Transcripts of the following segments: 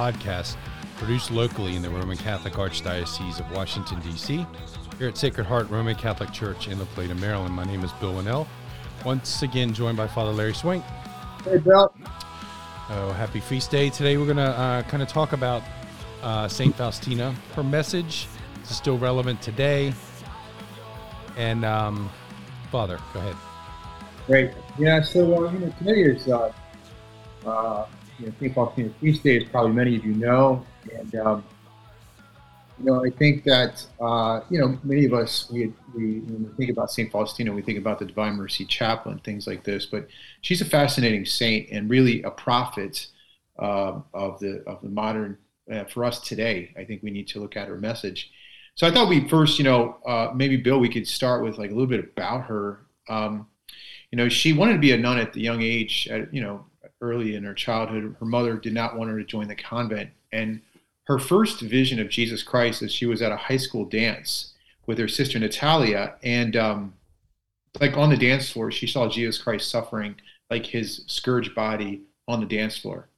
Podcast, produced locally in the Roman Catholic Archdiocese of Washington, D.C., here at Sacred Heart Roman Catholic Church in La Plata, Maryland. My name is Bill Wannall. Once again, joined by Father Larry Swink. Hey, Bill. Oh, happy feast day. Today, we're going to uh, kind of talk about uh, St. Faustina. Her message is still relevant today. And, um, Father, go ahead. Great. Yeah, so, uh, you know, today is uh, uh, you know, St. Faustina Feast Day, as probably many of you know. And, um, you know, I think that, uh, you know, many of us, we, we, when we think about St. Faustina, we think about the Divine Mercy Chaplet, things like this. But she's a fascinating saint and really a prophet uh, of, the, of the modern, uh, for us today. I think we need to look at her message. So I thought we first, you know, uh, maybe Bill, we could start with like a little bit about her. Um, you know, she wanted to be a nun at the young age, at, you know, early in her childhood. Her mother did not want her to join the convent. And her first vision of Jesus Christ is she was at a high school dance with her sister Natalia. And um, like on the dance floor, she saw Jesus Christ suffering like his scourged body on the dance floor.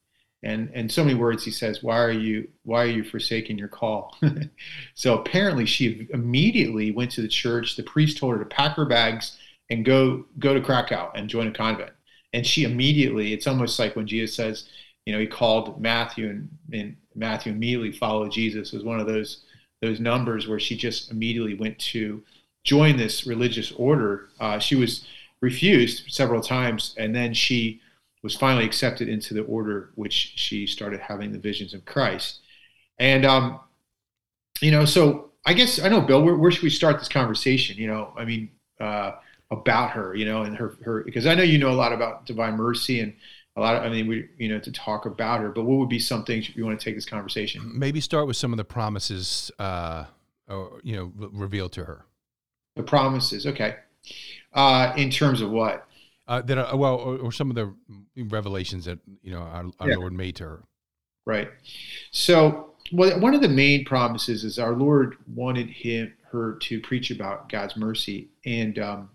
And in so many words, he says, "Why are you Why are you forsaking your call?" so apparently, she immediately went to the church. The priest told her to pack her bags and go go to Krakow and join a convent and she immediately it's almost like when jesus says you know he called matthew and, and matthew immediately followed jesus. Was one of those those numbers where she just immediately went to join this religious order. Uh, she was refused several times and then she was finally accepted into the order which she started having the visions of christ. And um, you know so i guess i know bill where, where should we start this conversation? You know i mean uh, about her, you know, and her her because I know you know a lot about Divine Mercy and a lot of I mean we you know to talk about her, but what would be some things you want to take this conversation? Maybe start with some of the promises, uh, or you know, revealed to her. The promises, okay. Uh, in terms of what? Uh, that are, well, or, or, some of the revelations that you know our, our yeah. Lord made to her. Right. So, well, one of the main promises is our Lord wanted him her to preach about God's mercy, and um,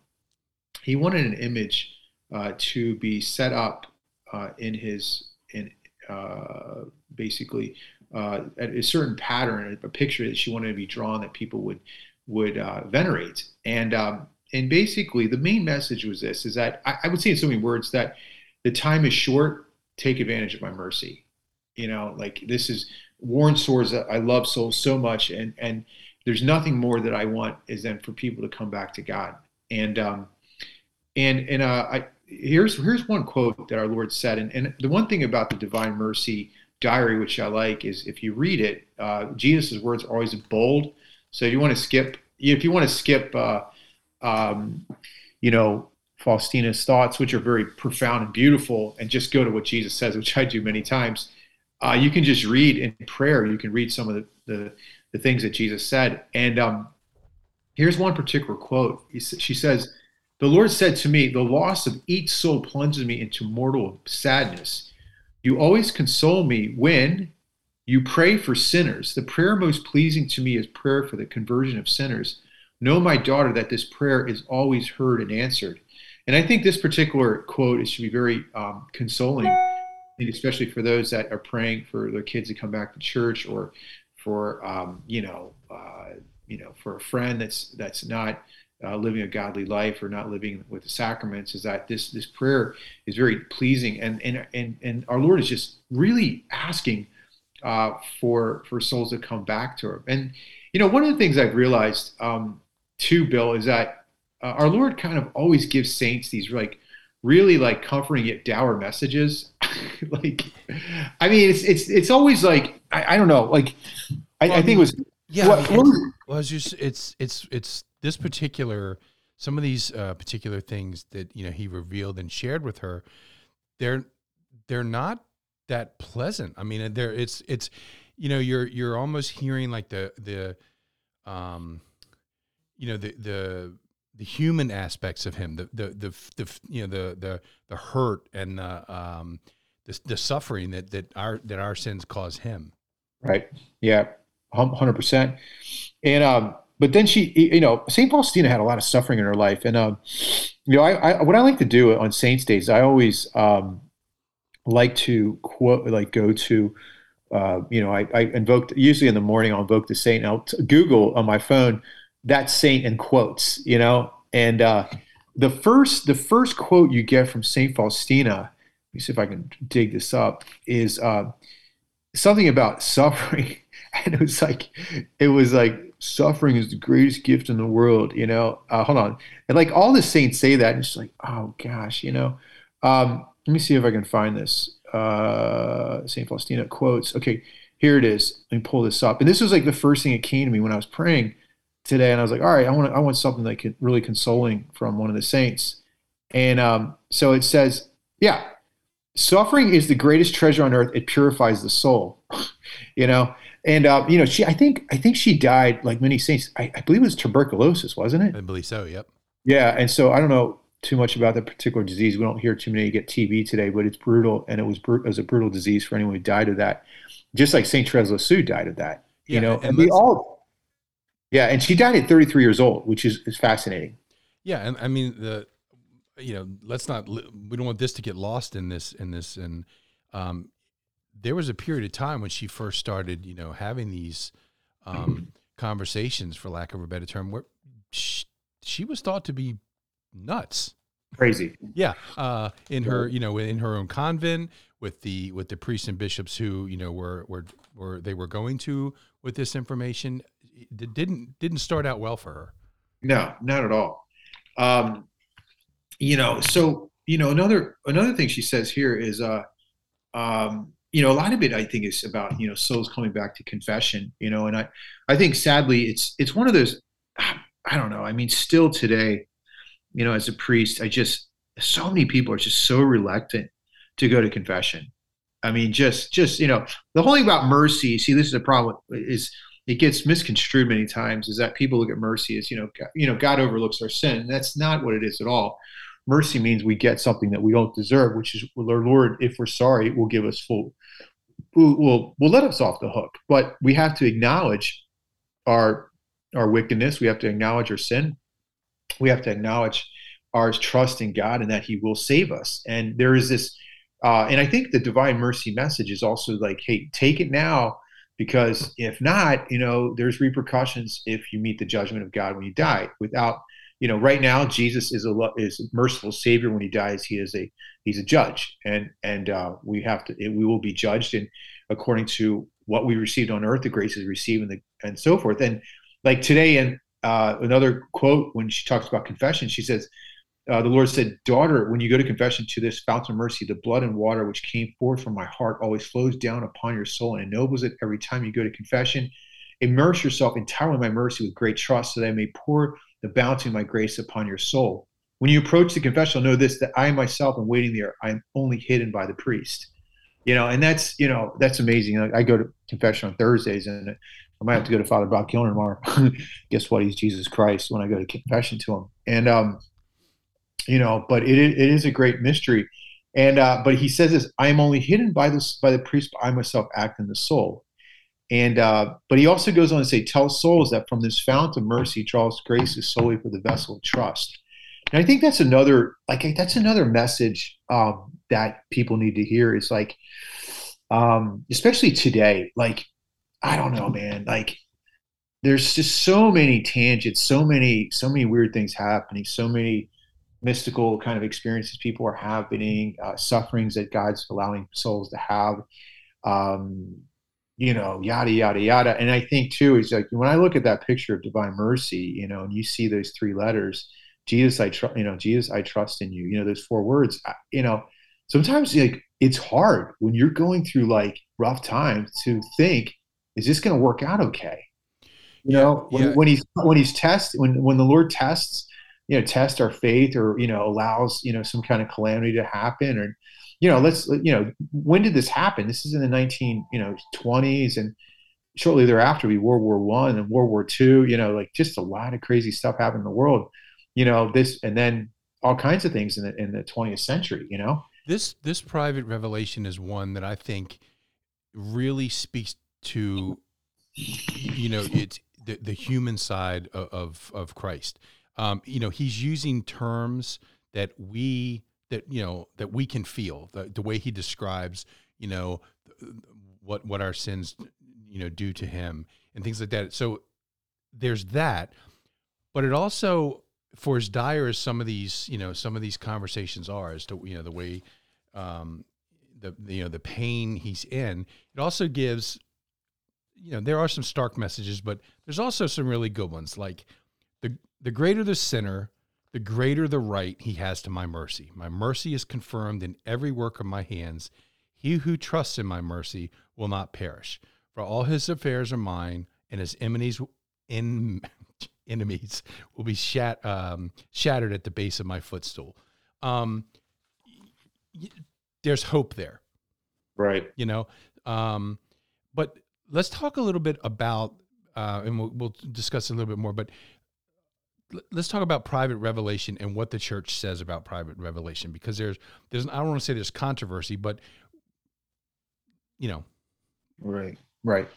he wanted an image uh, to be set up uh, in his in uh, basically uh, a certain pattern, a picture that she wanted to be drawn that people would would uh, venerate, and um, and basically the main message was this: is that I, I would say in so many words that the time is short. Take advantage of my mercy. You know, like this is Warren Swords that I love so so much, and and there's nothing more that I want is than for people to come back to God. And um, and and uh, I, here's here's one quote that our Lord said, and, and the one thing about the Divine Mercy diary, which I like, is if you read it, uh, Jesus' words are always bold. So you want to skip, if you want to skip, uh, um, you know, Faustina's thoughts, which are very profound and beautiful, and just go to what Jesus says, which I do many times. Uh, you can just read in prayer. You can read some of the the, the things that Jesus said, and um, here's one particular quote. She says the Lord said to me, The loss of each soul plunges me into mortal sadness. You always console me when you pray for sinners. The prayer most pleasing to me is prayer for the conversion of sinners. Know, my daughter, that this prayer is always heard and answered. And I think this particular quote is should be very um, consoling, especially for those that are praying for their kids to come back to church, or for um, you know, uh, you know, for a friend that's that's not uh, living a godly life or not living with the sacraments is that this this prayer is very pleasing and and and, and our lord is just really asking uh, for for souls to come back to Him. and you know one of the things i've realized um, too bill is that uh, our lord kind of always gives saints these like really like comforting yet dour messages like i mean it's it's it's always like i, I don't know like I, I, think it was yeah what, what was, well just it's it's it's this particular some of these uh, particular things that you know he revealed and shared with her they're they're not that pleasant. I mean they're it's it's you know you're you're almost hearing like the the um you know the the the human aspects of him the the the, the you know the the the hurt and the um the, the suffering that that our that our sins cause him. Right. Yeah. 100% and um but then she, you know, Saint Faustina had a lot of suffering in her life, and um, you know, I, I, what I like to do on Saints Days, I always um, like to quote, like go to uh, you know, I, I invoked usually in the morning. I'll invoke the saint. I'll t- Google on my phone that saint in quotes. You know, and uh, the first the first quote you get from Saint Faustina. Let me see if I can dig this up. Is uh, something about suffering, and it was like it was like suffering is the greatest gift in the world. You know, uh, hold on, and like all the saints say that, and it's like, oh gosh, you know. Um, let me see if I can find this uh, St. Faustina quotes. Okay, here it is. Let me pull this up. And this was like the first thing that came to me when I was praying today. And I was like, all right, I want I want something like really consoling from one of the saints. And um, so it says, yeah, suffering is the greatest treasure on earth. It purifies the soul. you know, and uh, you know, she I think I think she died like many saints. I, I believe it was tuberculosis, wasn't it? I believe so. Yep. Yeah, and so I don't know too much about that particular disease. We don't hear too many get TB today, but it's brutal, and it was br- it was a brutal disease for anyone who died of that. Just like Saint Therese Lisieux died of that, yeah, you know, and, and we all, yeah, and she died at 33 years old, which is is fascinating. Yeah, and I mean the, you know, let's not we don't want this to get lost in this in this, and um, there was a period of time when she first started, you know, having these um, conversations, for lack of a better term, where she, she was thought to be nuts. Crazy. Yeah uh, in her you know in her own convent with the with the priests and bishops who you know were were were they were going to with this information. It didn't didn't start out well for her. No not at all. Um you know so you know another another thing she says here is uh um you know a lot of it i think is about you know souls coming back to confession you know and i i think sadly it's it's one of those i don't know i mean still today you know, as a priest, I just so many people are just so reluctant to go to confession. I mean, just just you know, the whole thing about mercy. See, this is the problem. Is it gets misconstrued many times. Is that people look at mercy as you know, God, you know, God overlooks our sin. That's not what it is at all. Mercy means we get something that we don't deserve, which is our Lord. If we're sorry, will give us full. Will will let us off the hook. But we have to acknowledge our our wickedness. We have to acknowledge our sin we have to acknowledge our trust in God and that He will save us. And there is this, uh, and I think the divine mercy message is also like, hey, take it now, because if not, you know, there's repercussions if you meet the judgment of God when you die. Without, you know, right now Jesus is a is a merciful Savior. When He dies, He is a He's a judge, and and uh, we have to we will be judged, and according to what we received on earth, the graces received, and the and so forth. And like today, and uh, another quote when she talks about confession, she says, uh, the Lord said, Daughter, when you go to confession to this fountain of mercy, the blood and water which came forth from my heart always flows down upon your soul and ennobles it every time you go to confession. Immerse yourself entirely in my mercy with great trust so that I may pour the bounty of my grace upon your soul. When you approach the confessional, know this that I myself am waiting there. I am only hidden by the priest. You know, and that's you know that's amazing. I, go to confession on Thursdays, and I might have to go to Father Bob Gilner tomorrow. Guess what? He's Jesus Christ when I go to confession to him. And, um, you know, but it, it is a great mystery. And, uh, but he says this, I am only hidden by this, by the priest, but I myself act in the soul. And, uh, but he also goes on to say, tell souls that from this fount of mercy draws grace is solely for the vessel of trust. And I think that's another, like, that's another message, um, that people need to hear is like, um, especially today, like, I don't know, man. Like there's just so many tangents, so many, so many weird things happening, so many mystical kind of experiences people are happening, uh, sufferings that God's allowing souls to have, um, you know, yada yada yada. And I think too is like when I look at that picture of divine mercy, you know, and you see those three letters, Jesus, I trust, you know, Jesus, I trust in you. You know, those four words. You know, sometimes like it's hard when you're going through like rough times to think is this going to work out okay? You yeah, know, when, yeah. when he's when he's test when when the Lord tests, you know, test our faith or you know allows you know some kind of calamity to happen or you know let's you know when did this happen? This is in the nineteen you know twenties and shortly thereafter be World War One and World War Two. You know, like just a lot of crazy stuff happened in the world. You know this and then all kinds of things in the in the 20th century. You know this this private revelation is one that I think really speaks to you know it's the, the human side of of, of Christ. Um, you know, he's using terms that we that you know that we can feel the, the way he describes you know what what our sins you know do to him and things like that. So there's that. But it also for as dire as some of these you know some of these conversations are as to you know the way um the, you know the pain he's in it also gives you know there are some stark messages but there's also some really good ones. Like the the greater the sinner the greater the right he has to my mercy. My mercy is confirmed in every work of my hands. He who trusts in my mercy will not perish for all his affairs are mine and his enemies in enemies will be shat, um, shattered at the base of my footstool. Um, there's hope there. Right. You know? Um, but let's talk a little bit about uh, and we'll, we'll discuss a little bit more but let's talk about private revelation and what the church says about private revelation because there's there's I don't want to say there's controversy but you know. Right right.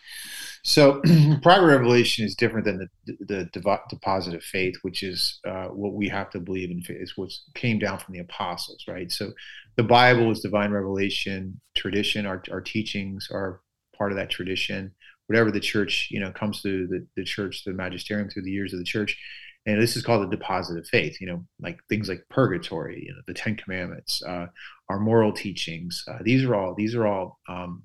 So private revelation is different than the the deposit of faith which is uh, what we have to believe in is what came down from the apostles right? So the bible is divine revelation tradition our, our teachings are part of that tradition. Whatever the church you know comes to the, the church the magisterium through the years of the church and this is called the deposit of faith you know like things like purgatory you know the ten commandments uh, our moral teachings uh, these are all these are all um,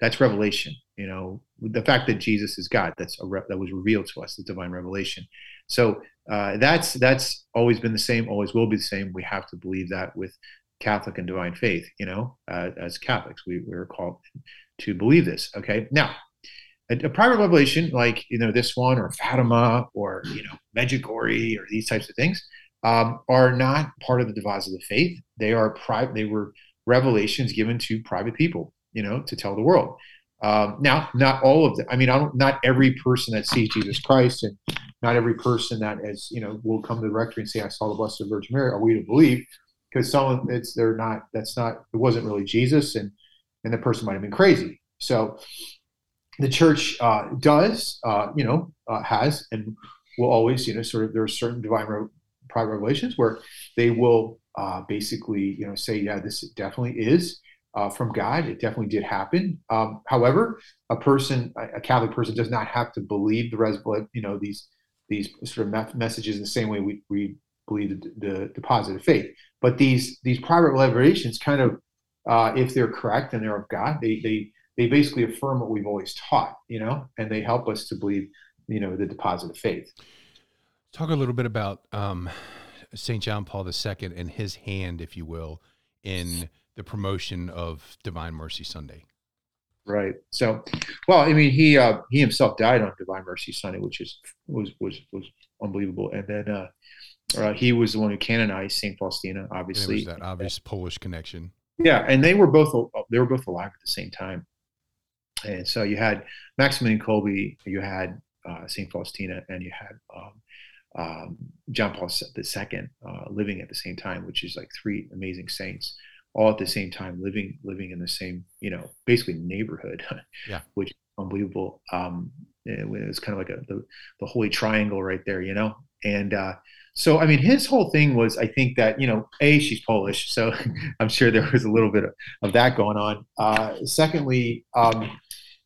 that's revelation you know the fact that jesus is god that's a that was revealed to us the divine revelation. So uh, that's that's always been the same always will be the same. We have to believe that with catholic and divine faith you know uh, as catholics we, we're called to believe this okay? Now a, a, private revelation like you know this one or Fatima or you know Medjugorje or these types of things um, are not part of the deposit of the faith. They are private. They were revelations given to private people, you know, to tell the world. Um, now, not all of them. I mean, I don't. Not every person that sees Jesus Christ, and not every person that is, you know, will come to the rectory and say, "I saw the Blessed Virgin Mary." Are we to believe? Because some, it's they're not. That's not. It wasn't really Jesus, and and the person might have been crazy. So the church uh, does, uh, you know, uh, has and will always, you know, sort of there are certain divine re- private revelations where they will uh, basically, you know, say, yeah, this definitely is uh, from God. It definitely did happen. Um, however, a person, a Catholic person, does not have to believe the res, you know, these these sort of messages in the same way we, we believe the, the, the positive faith. But these these private revelations, kind of, uh, if they're correct and they're of God, they they they basically affirm what we've always taught, you know, and they help us to believe, you know, the deposit of faith. Talk a little bit about um, St. John Paul II and his hand, if you will, in the promotion of Divine Mercy Sunday. Right. So, well, I mean, he uh, he himself died on Divine Mercy Sunday, which is was was was unbelievable. And then uh, uh, he was the one who canonized Saint Faustina, obviously. that obvious Polish connection. Yeah, and they were both they were both alive at the same time. And so you had Maximilian Kolbe, you had uh, St. Faustina, and you had um, um, John Paul II uh, living at the same time, which is like three amazing saints all at the same time living living in the same you know basically neighborhood yeah. which is unbelievable. Um it was kind of like a the, the holy triangle right there you know? And uh so i mean his whole thing was i think that you know a she's polish so i'm sure there was a little bit of, of that going on. Uh secondly um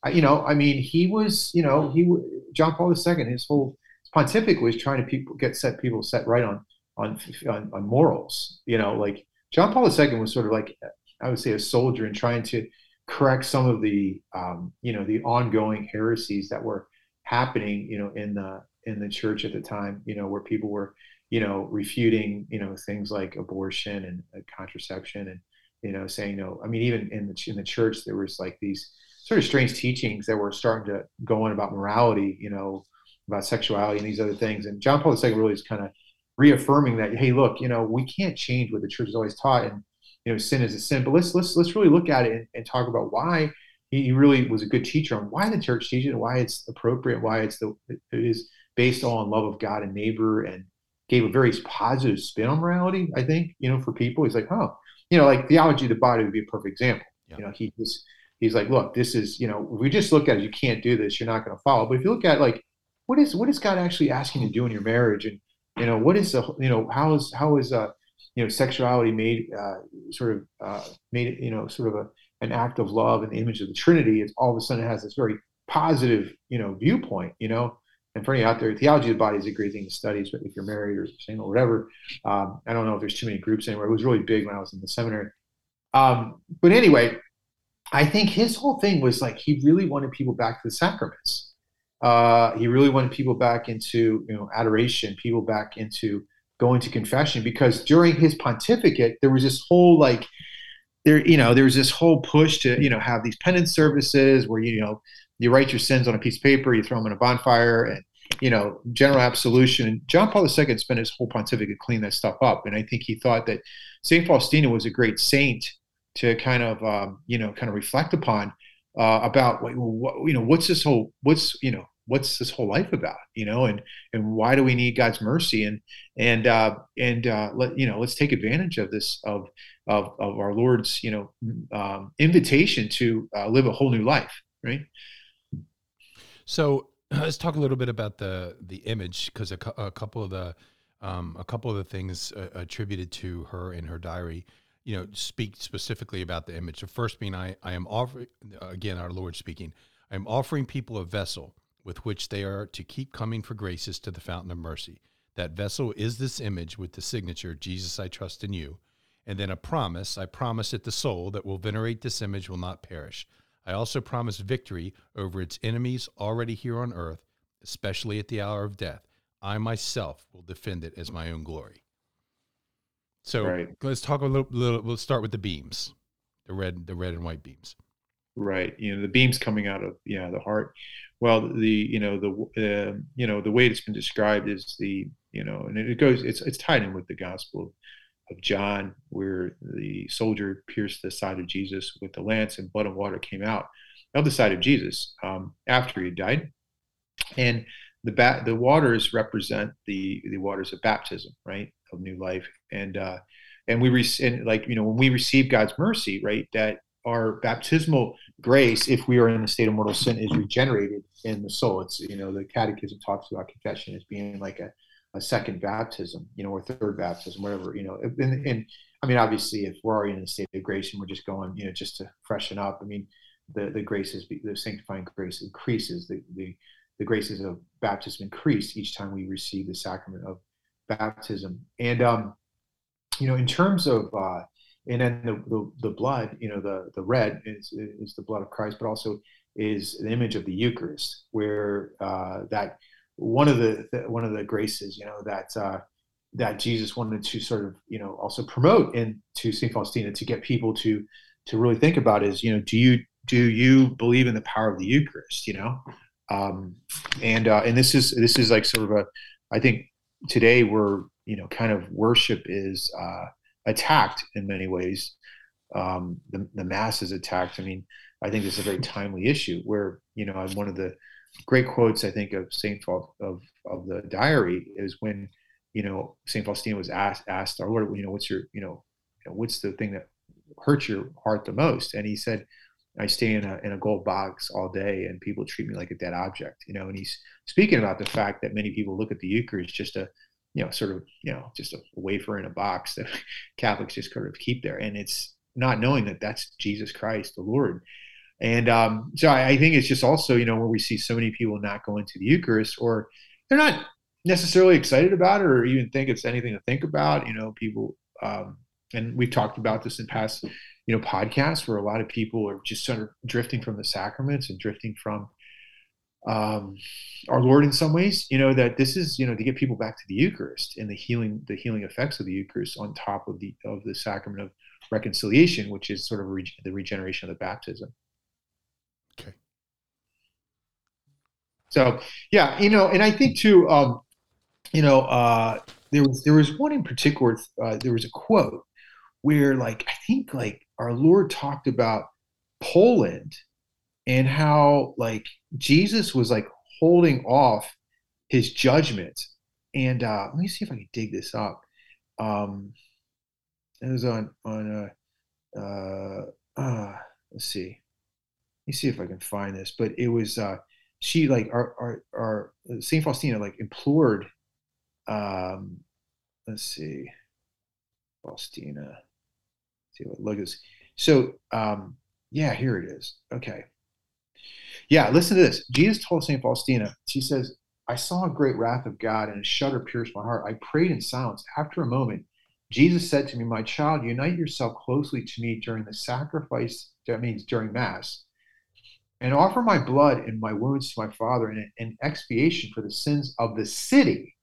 you know, I mean, he was, you know, he John Paul II. His whole pontificate was trying to people get set people set right on on on, on morals. You know, like John Paul II was sort of like I would say a soldier in trying to correct some of the um, you know the ongoing heresies that were happening you know in the in the church at the time you know where people were you know refuting you know things like abortion and uh, contraception and you know saying no i mean even in the in the church there was like these sort of strange teachings that were starting to go on about morality, you know, about sexuality and these other things. And John Paul II really is kind of reaffirming that, hey, look, you know, we can't change what the church has always taught, and you know, sin is a sin. But let's let's let's really look at it and, and talk about why he, really was a good teacher on why the church teaches it, why it's appropriate, why it's the it is based on love of God and neighbor, and gave a very positive spin on morality. I think you know for people, he's like, oh, you know, like theology of the body would be a perfect example. Yeah. You know, he just he's like, look, this is, you know, if we just look at it, you can't do this, you're not going to follow. But if you look at like, what is what is God actually asking you to do in your marriage, and you know, what is the, you know, how is how is uh, you know, sexuality made uh, sort of uh, made you know, sort of a an act of love in the image of the Trinity, it's all of a sudden it has this very positive, you know, viewpoint, you know. And for any out there, theology of the body is a great thing to study, but if you're married or single or whatever, um, I don't know if there's too many groups anywhere. It was really big when I was in the seminary. Um, but anyway, I think his whole thing was like he really wanted people back to the sacraments. Uh, he really wanted people back into you know adoration, people back into going to confession, because during his pontificate there was this whole like there you know there was this whole push to you know have these penance services where you know you write your sins on a piece of paper, you throw them in a bonfire, and you know general absolution. And John Paul II spent his whole pontificate cleaning that stuff up, and I think he thought that Saint Faustina was a great saint to kind of um, you know kind of reflect upon uh, about what, what, you know what's this whole what's you know what's this whole life about you know and and why do we need god's mercy? And and uh and uh let you know let's take advantage of this of of, of our lord's you know um, invitation to uh, live a whole new life right? So let's talk a little bit about the the image because a, a, couple of the um, a couple of the things uh, attributed to her in her diary you know, speak specifically about the image. The first being, I, I am offering, again, our Lord speaking, I am offering people a vessel with which they are to keep coming for graces to the fountain of mercy. That vessel is this image with the signature, Jesus, I trust in you. And then a promise, I promise that the soul that will venerate this image will not perish. I also promise victory over its enemies already here on earth, especially at the hour of death. I myself will defend it as my own glory. So right. let's talk a little, little. Let's start with the beams, the red, the red and white beams. Right. You know the beams coming out of yeah the heart. Well, the you know the uh, you know the way it's been described is the you know and it goes it's it's tied in with the Gospel of John where the soldier pierced the side of Jesus with the lance and blood and water came out of the side of Jesus um, after he died, and the ba- the waters represent the the waters of baptism, right? of new life. And uh, and we re- and like you know when we receive God's mercy, right, that our baptismal grace, if we are in the state of mortal sin, is regenerated in the soul. It's you know the Catechism talks about confession as being like a, a second baptism, you know, or third baptism, whatever, you know. And, and I mean, obviously, if we're already in the state of grace and we're just going, you know, just to freshen up, I mean, the the graces, the sanctifying grace increases. The the the graces of baptism increase each time we receive the sacrament of baptism. And um, you know, in terms of uh, and then the, the, the blood, you know, the the red is is the blood of Christ, but also is the image of the Eucharist, where uh, that one of the, the, one of the graces, you know, that uh, that Jesus wanted to sort of you know also promote into Saint Faustina to get people to to really think about is you know do you do you believe in the power of the Eucharist, you know, um, and uh, and this is this is like sort of a I think today we're you know kind of worship is uh, attacked in many ways. Um, the, the mass is attacked. I mean, I think this is a very timely issue where you know one of the great quotes I think of Saint Faust of of the diary is when you know Saint Faustina was asked asked our Lord, you know, what's your you know, what's the thing that hurts your heart the most? And he said, I stay in a in a gold box all day, and people treat me like a dead object, you know. And he's speaking about the fact that many people look at the Eucharist just a, you know, sort of, you know, just a wafer in a box that Catholics just sort of keep there, and it's not knowing that that's Jesus Christ, the Lord. And um, so I, I think it's just also, you know, where we see so many people not going to the Eucharist, or they're not necessarily excited about it, or even think it's anything to think about. You know, people, um, and we've talked about this in past you know podcasts where a lot of people are just sort of drifting from the sacraments and drifting from um, our Lord in some ways. You know that this is you know to get people back to the Eucharist and the healing the healing effects of the Eucharist on top of the of the sacrament of reconciliation, which is sort of re- the regeneration of the baptism. Okay. So yeah, you know, and I think too, um, you know, uh, there was there was one in particular. Uh, there was a quote where, like, I think like our Lord talked about Poland and how like Jesus was like holding off his judgment. And uh, let me see if I can dig this up. Um, it was on on uh, uh, uh, let's see. Let me see if I can find this. But it was uh, she like our our, our Saint Faustina like implored. Um, let's see, Faustina. See what look at this. So um, yeah, here it is. Okay. Yeah, listen to this. Jesus told St. Faustina, she says, I saw a great wrath of God and a shudder pierced my heart. I prayed in silence. After a moment, Jesus said to me, My child, unite yourself closely to me during the sacrifice, that means during Mass, and offer my blood and my wounds to my Father in, in expiation for the sins of the city.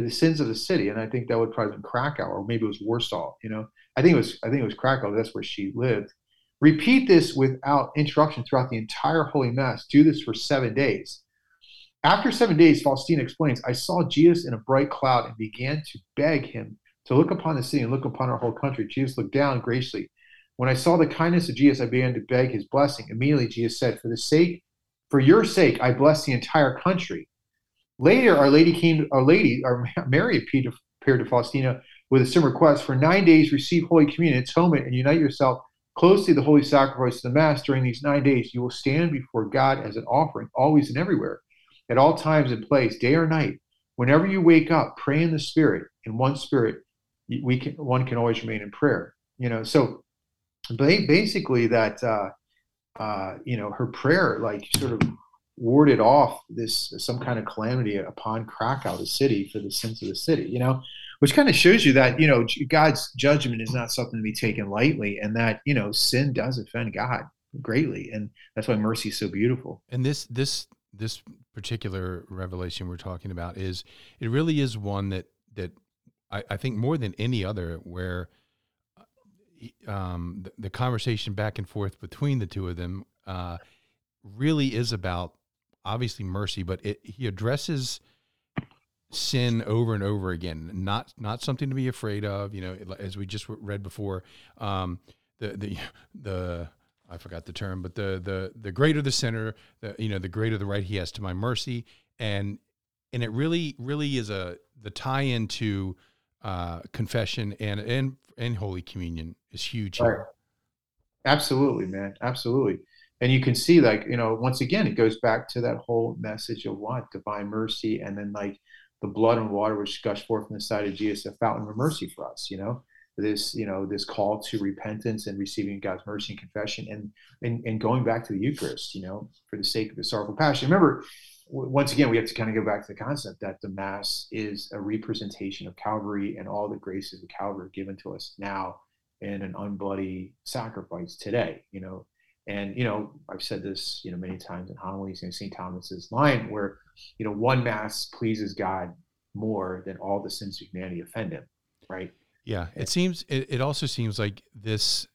For the sins of the city. And I think that would probably be Krakow, or maybe it was Warsaw, you know. I think it was I think it was Krakow, that's where she lived. Repeat this without interruption throughout the entire Holy Mass. Do this for seven days. After seven days, Faustina explains, I saw Jesus in a bright cloud and began to beg him to look upon the city and look upon our whole country. Jesus looked down graciously. When I saw the kindness of Jesus, I began to beg his blessing. Immediately, Jesus said, For the sake, for your sake, I bless the entire country. Later, Our Lady came, Our Lady, our Mary appeared to Faustina with a similar request. For nine days, receive Holy Communion, atonement, and unite yourself closely to the holy sacrifice of the Mass during these nine days. You will stand before God as an offering, always and everywhere, at all times and place, day or night. Whenever you wake up, pray in the Spirit, in one Spirit. We can, one can always remain in prayer. You know, so basically that, uh, uh, you know, her prayer like sort of warded off this some kind of calamity upon Krakow, the city, for the sins of the city. You know, which kind of shows you that you know God's judgment is not something to be taken lightly, and that you know sin does offend God greatly, and that's why mercy is so beautiful. And this this this particular revelation we're talking about is it really is one that that I, I think more than any other where uh, um, the, the, conversation back and forth between the two of them uh, really is about obviously mercy, but it, he addresses sin over and over again. Not not something to be afraid of you know as we just read before um, the the the I forgot the term but the the the greater the sinner the you know the greater the right he has to my mercy. And and it really really is a the tie into uh, confession and and and holy communion is huge right. absolutely man. Absolutely and you can see like you know once again it goes back to that whole message of what? Divine mercy and then like the blood and water which gush forth from the side of Jesus, a fountain of mercy for us, you know, this, you know, this call to repentance and receiving God's mercy and confession and, and, and going back to the Eucharist, you know, for the sake of the sorrowful passion. Remember, once again, we have to kind of go back to the concept that the Mass is a representation of Calvary and all the graces of Calvary given to us now in an unbloody sacrifice today, you know, and you know, I've said this you know many times in homilies in St. Thomas's line, where you know one mass pleases God more than all the sins of humanity offend Him, right? Yeah, it seems. It, it also seems like this.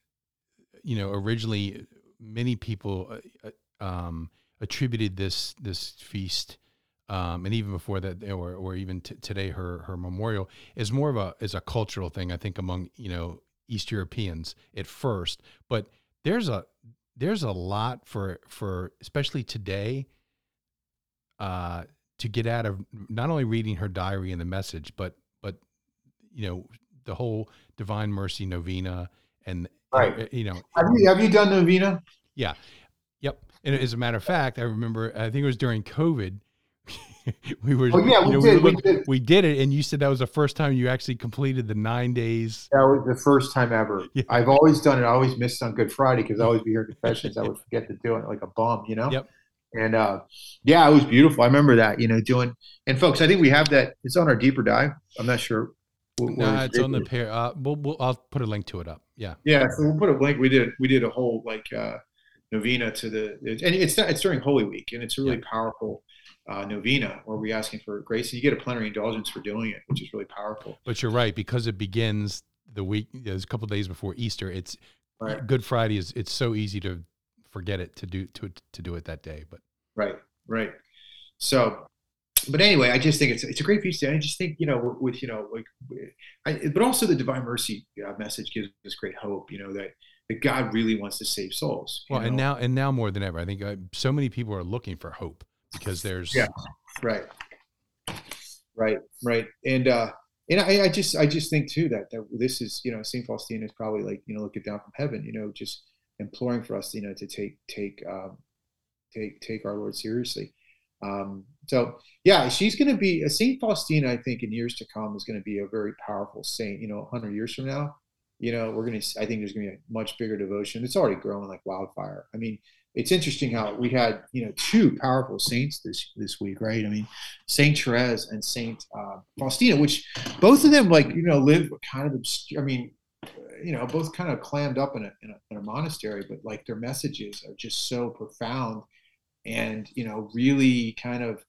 You know, originally many people uh, uh, um, attributed this this feast, um, and even before that, or or even t- today, her her memorial is more of a is a cultural thing. I think among you know East Europeans at first, but there's a there's a lot for for especially today uh to get out of not only reading her diary and the message but but you know the whole divine mercy novena and right. you know. Have you have you done novena? Yeah. Yep. And as a matter of fact i remember i think it was during covid we were. Oh yeah, we, know, did, we, we, did. We did it, and you said that was the first time you actually completed the nine days. That was the first time ever. Yeah. I've always done it. I always missed on Good Friday because I always be here confessions. I would forget to do it like a bum, you know. Yep. And uh, yeah, it was beautiful. I remember that, you know, doing. And folks, I think we have that. It's on our deeper dive. I'm not sure. No, it's on the pair. Uh, we'll, we'll, I'll put a link to it up. Yeah. Yeah, so we'll put a link. We did. We did a whole like uh, novena to the, and it's it's during Holy Week, and it's a really yeah. powerful uh, novena where we're asking for grace. And you get a plenary indulgence for doing it, which is really powerful. But you're right because it begins the week. There's a couple days before Easter. It's right. Good Friday is. It's so easy to forget it to do to to do it that day. But right, right. So, but anyway, I just think it's it's a great feast day. I just think you know with you know like, I, but also the Divine Mercy uh, message gives us great hope. You know that that God really wants to save souls. Well, know? and now and now more than ever, I think uh, so many people are looking for hope because there's yeah right right right and uh and I, I just i just think too that that this is you know saint faustina is probably like you know looking down from heaven you know just imploring for us you know to take take um take take our lord seriously um so yeah she's going to be a saint faustina i think in years to come is going to be a very powerful saint you know 100 years from now you know, we're going to, I think there's going to be a much bigger devotion. It's already growing like wildfire. I mean, it's interesting how we had, you know, two powerful saints this, this week, right? I mean, Saint Therese and Saint uh, Faustina, which both of them, like, you know, live kind of obscure. I mean, you know, both kind of clammed up in a, in a, in a monastery, but like their messages are just so profound and, you know, really kind of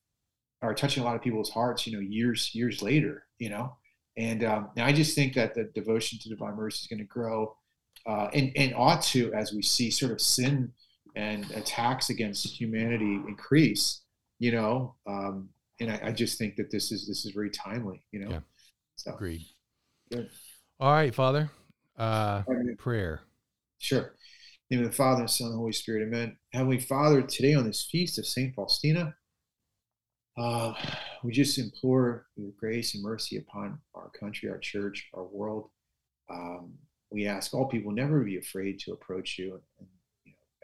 are touching a lot of people's hearts, you know, years, years later, you know, and um, I just think that the devotion to divine mercy is going to grow uh, and, and ought to as we see sort of sin and attacks against humanity increase, you know. Um, and I, I, just think that this is this is very timely, you know. Yeah. So, Agreed. Good. All right, Father. Uh, prayer. Sure. name of the Father, and Son, and Holy Spirit. Amen. Heavenly Father, today on this feast of Saint Faustina, uh, we just implore your grace and mercy upon our country, our church, our world. Um, we ask all people never be afraid to approach you, and,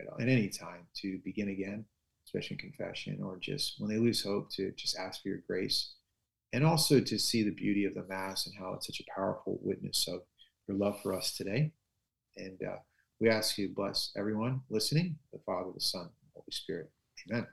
at, any time to begin again, especially in confession, or just when they lose hope, to just ask for your grace, and also to see the beauty of the Mass and how it's such a powerful witness of your love for us today. And uh, we ask you bless everyone listening, the Father, the Son, the Holy Spirit. Amen.